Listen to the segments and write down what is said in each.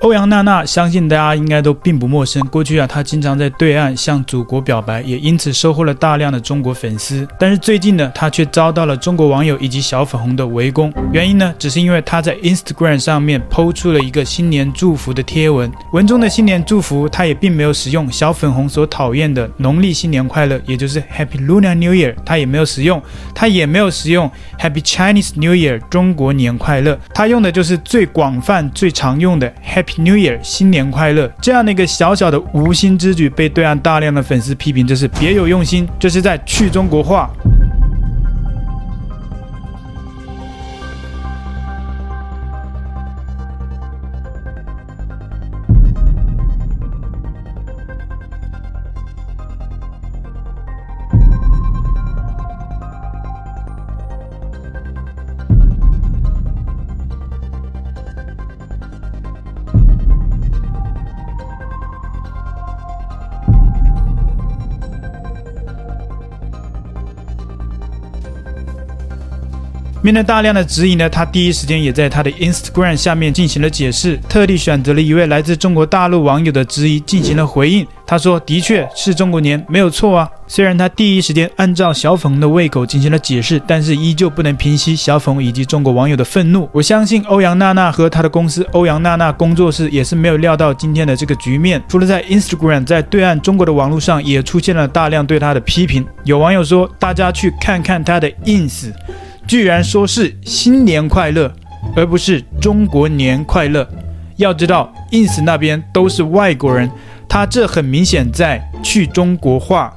欧阳娜娜，相信大家应该都并不陌生。过去啊，她经常在对岸向祖国表白，也因此收获了大量的中国粉丝。但是最近呢，她却遭到了中国网友以及小粉红的围攻。原因呢，只是因为她在 Instagram 上面 PO 出了一个新年祝福的贴文，文中的新年祝福，她也并没有使用小粉红所讨厌的农历新年快乐，也就是 Happy Lunar New Year，她也没有使用，她也没有使用 Happy Chinese New Year，中国年快乐。她用的就是最广泛、最常用的 Happy。New Year，新年快乐！这样的一个小小的无心之举，被对岸大量的粉丝批评，这是别有用心，这是在去中国化。面对大量的质疑呢，他第一时间也在他的 Instagram 下面进行了解释，特地选择了一位来自中国大陆网友的质疑进行了回应。他说：“的确是中国年，没有错啊。虽然他第一时间按照小粉红的胃口进行了解释，但是依旧不能平息小粉红以及中国网友的愤怒。我相信欧阳娜娜和他的公司欧阳娜娜工作室也是没有料到今天的这个局面。除了在 Instagram，在对岸中国的网络上也出现了大量对他的批评。有网友说，大家去看看他的 ins。”居然说是新年快乐，而不是中国年快乐。要知道，ins 那边都是外国人，他这很明显在去中国化。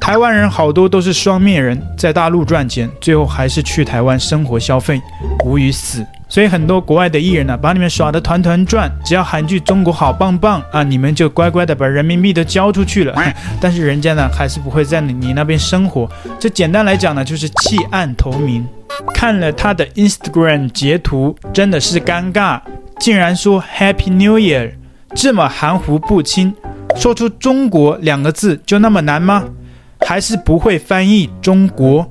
台湾人好多都是双面人，在大陆赚钱，最后还是去台湾生活消费，无语死。所以很多国外的艺人呢、啊，把你们耍得团团转，只要喊句“中国好棒棒”啊，你们就乖乖的把人民币都交出去了。但是人家呢，还是不会在你那边生活。这简单来讲呢，就是弃暗投明。看了他的 Instagram 截图，真的是尴尬，竟然说 Happy New Year，这么含糊不清，说出“中国”两个字就那么难吗？还是不会翻译“中国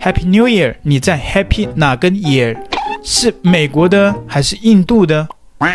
”？Happy New Year，你在 Happy 哪个 Year？是美国的还是印度的？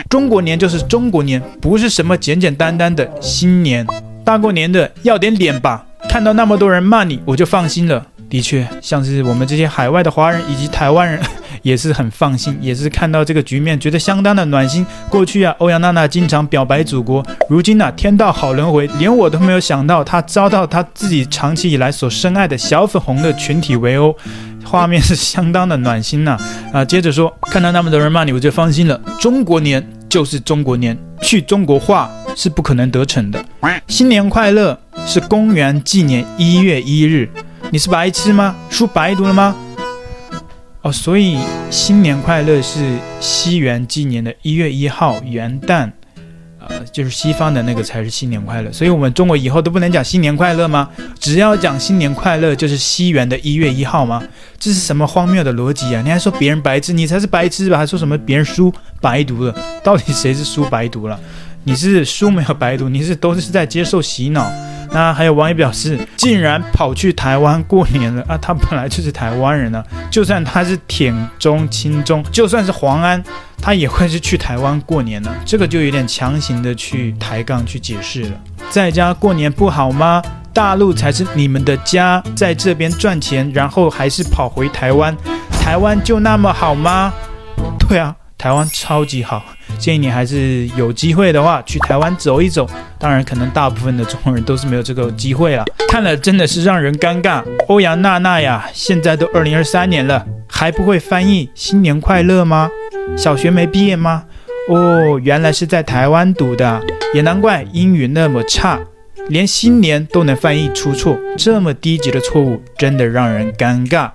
中国年就是中国年，不是什么简简单单的新年。大过年的要点脸吧！看到那么多人骂你，我就放心了。的确，像是我们这些海外的华人以及台湾人。也是很放心，也是看到这个局面，觉得相当的暖心。过去啊，欧阳娜娜经常表白祖国，如今呢、天道好轮回，连我都没有想到，她遭到她自己长期以来所深爱的小粉红的群体围殴，画面是相当的暖心呐、啊。啊，接着说，看到那么多人骂你，我就放心了。中国年就是中国年，去中国化是不可能得逞的。新年快乐是公元纪年一月一日，你是白痴吗？书白读了吗？哦，所以新年快乐是西元纪年的一月一号元旦，呃，就是西方的那个才是新年快乐。所以我们中国以后都不能讲新年快乐吗？只要讲新年快乐，就是西元的一月一号吗？这是什么荒谬的逻辑啊？你还说别人白痴，你才是白痴吧？还说什么别人书白读了？到底谁是书白读了？你是书没有白读，你是都是在接受洗脑。那还有网友表示，竟然跑去台湾过年了啊！他本来就是台湾人呢，就算他是舔中、亲中，就算是黄安，他也会是去台湾过年呢。这个就有点强行的去抬杠去解释了。在家过年不好吗？大陆才是你们的家，在这边赚钱，然后还是跑回台湾，台湾就那么好吗？对啊。台湾超级好，建议你还是有机会的话去台湾走一走。当然，可能大部分的中国人都是没有这个机会了。看了真的是让人尴尬。欧阳娜娜呀，现在都二零二三年了，还不会翻译新年快乐吗？小学没毕业吗？哦，原来是在台湾读的，也难怪英语那么差，连新年都能翻译出错，这么低级的错误，真的让人尴尬。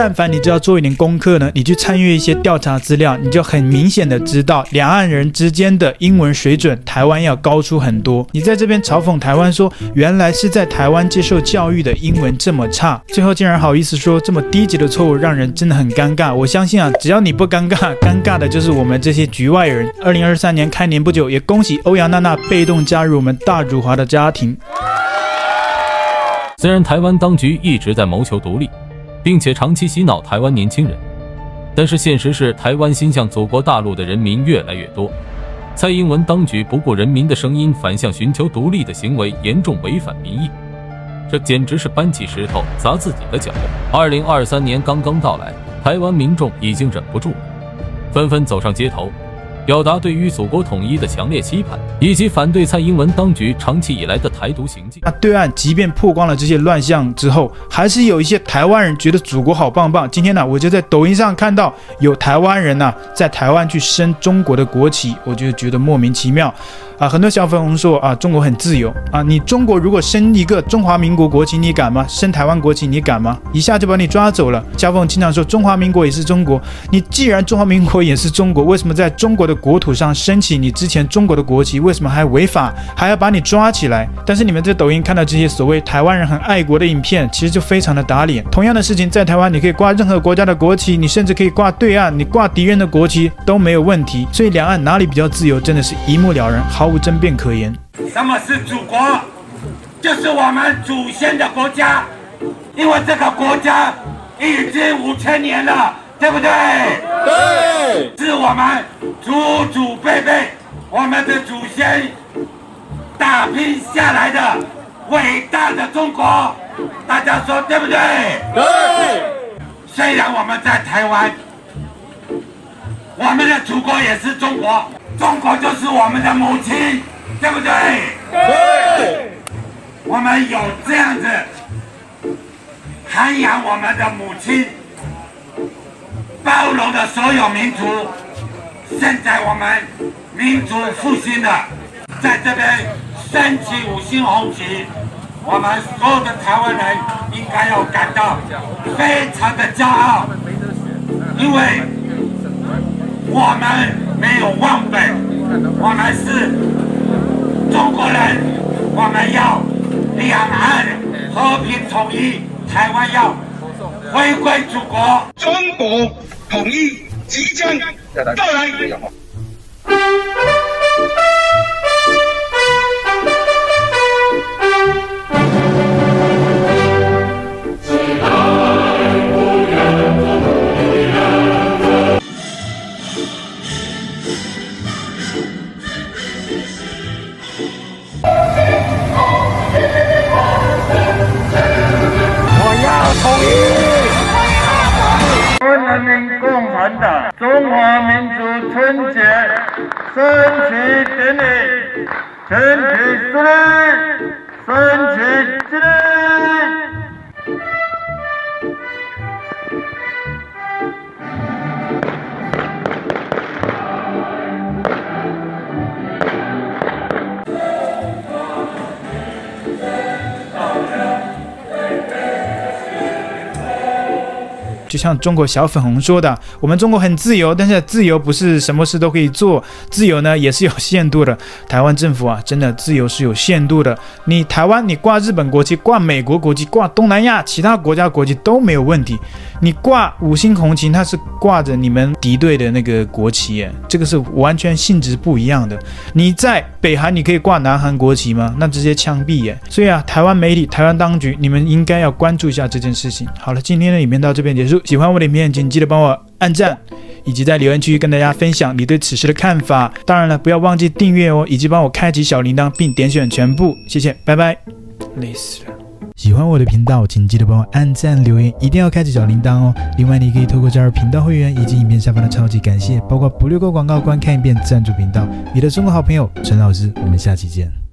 但凡你只要做一点功课呢，你去参与一些调查资料，你就很明显的知道两岸人之间的英文水准，台湾要高出很多。你在这边嘲讽台湾说，原来是在台湾接受教育的英文这么差，最后竟然好意思说这么低级的错误，让人真的很尴尬。我相信啊，只要你不尴尬，尴尬的就是我们这些局外人。二零二三年开年不久，也恭喜欧阳娜娜被动加入我们大中华的家庭。虽然台湾当局一直在谋求独立。并且长期洗脑台湾年轻人，但是现实是台湾心向祖国大陆的人民越来越多，蔡英文当局不顾人民的声音，反向寻求独立的行为，严重违反民意。这简直是搬起石头砸自己的脚。二零二三年刚刚到来，台湾民众已经忍不住了，纷纷走上街头。表达对于祖国统一的强烈期盼，以及反对蔡英文当局长期以来的台独行径。那对岸即便曝光了这些乱象之后，还是有一些台湾人觉得祖国好棒棒。今天呢，我就在抖音上看到有台湾人呢在台湾去升中国的国旗，我就觉得莫名其妙。啊，很多小粉红说啊，中国很自由啊，你中国如果升一个中华民国国旗，你敢吗？升台湾国旗，你敢吗？一下就把你抓走了。小粉经常说中华民国也是中国，你既然中华民国也是中国，为什么在中国的国土上升起你之前中国的国旗？为什么还违法，还要把你抓起来？但是你们在抖音看到这些所谓台湾人很爱国的影片，其实就非常的打脸。同样的事情在台湾，你可以挂任何国家的国旗，你甚至可以挂对岸，你挂敌人的国旗都没有问题。所以两岸哪里比较自由，真的是一目了然，好无争辩可言。什么是祖国？就是我们祖先的国家，因为这个国家已经五千年了，对不对？对，是我们祖祖辈辈，我们的祖先打拼下来的伟大的中国，大家说对不对？对。虽然我们在台湾，我们的祖国也是中国。中国就是我们的母亲，对不对？对。我们有这样子涵养我们的母亲，包容的所有民族。现在我们民族复兴了，在这边升起五星红旗，我们所有的台湾人应该要感到非常的骄傲，因为我们。没有忘本，我们是中国人，我们要两岸和平统一，台湾要回归祖国，中国统一即将到来。人民共产党中华民族春节升旗典礼，全体就像中国小粉红说的，我们中国很自由，但是自由不是什么事都可以做，自由呢也是有限度的。台湾政府啊，真的自由是有限度的。你台湾，你挂日本国旗、挂美国国旗、挂东南亚其他国家国旗都没有问题。你挂五星红旗，它是挂着你们敌对的那个国旗耶，这个是完全性质不一样的。你在北韩，你可以挂南韩国旗吗？那直接枪毙耶。所以啊，台湾媒体、台湾当局，你们应该要关注一下这件事情。好了，今天的影片到这边结束。喜欢我的影片，请记得帮我按赞，以及在留言区跟大家分享你对此事的看法。当然了，不要忘记订阅哦，以及帮我开启小铃铛并点选全部。谢谢，拜拜。累死了！喜欢我的频道，请记得帮我按赞、留言，一定要开启小铃铛哦。另外，你可以透过加入频道会员以及影片下方的超级感谢，包括不略过广告、观看一遍赞助频道。你的中国好朋友陈老师，我们下期见。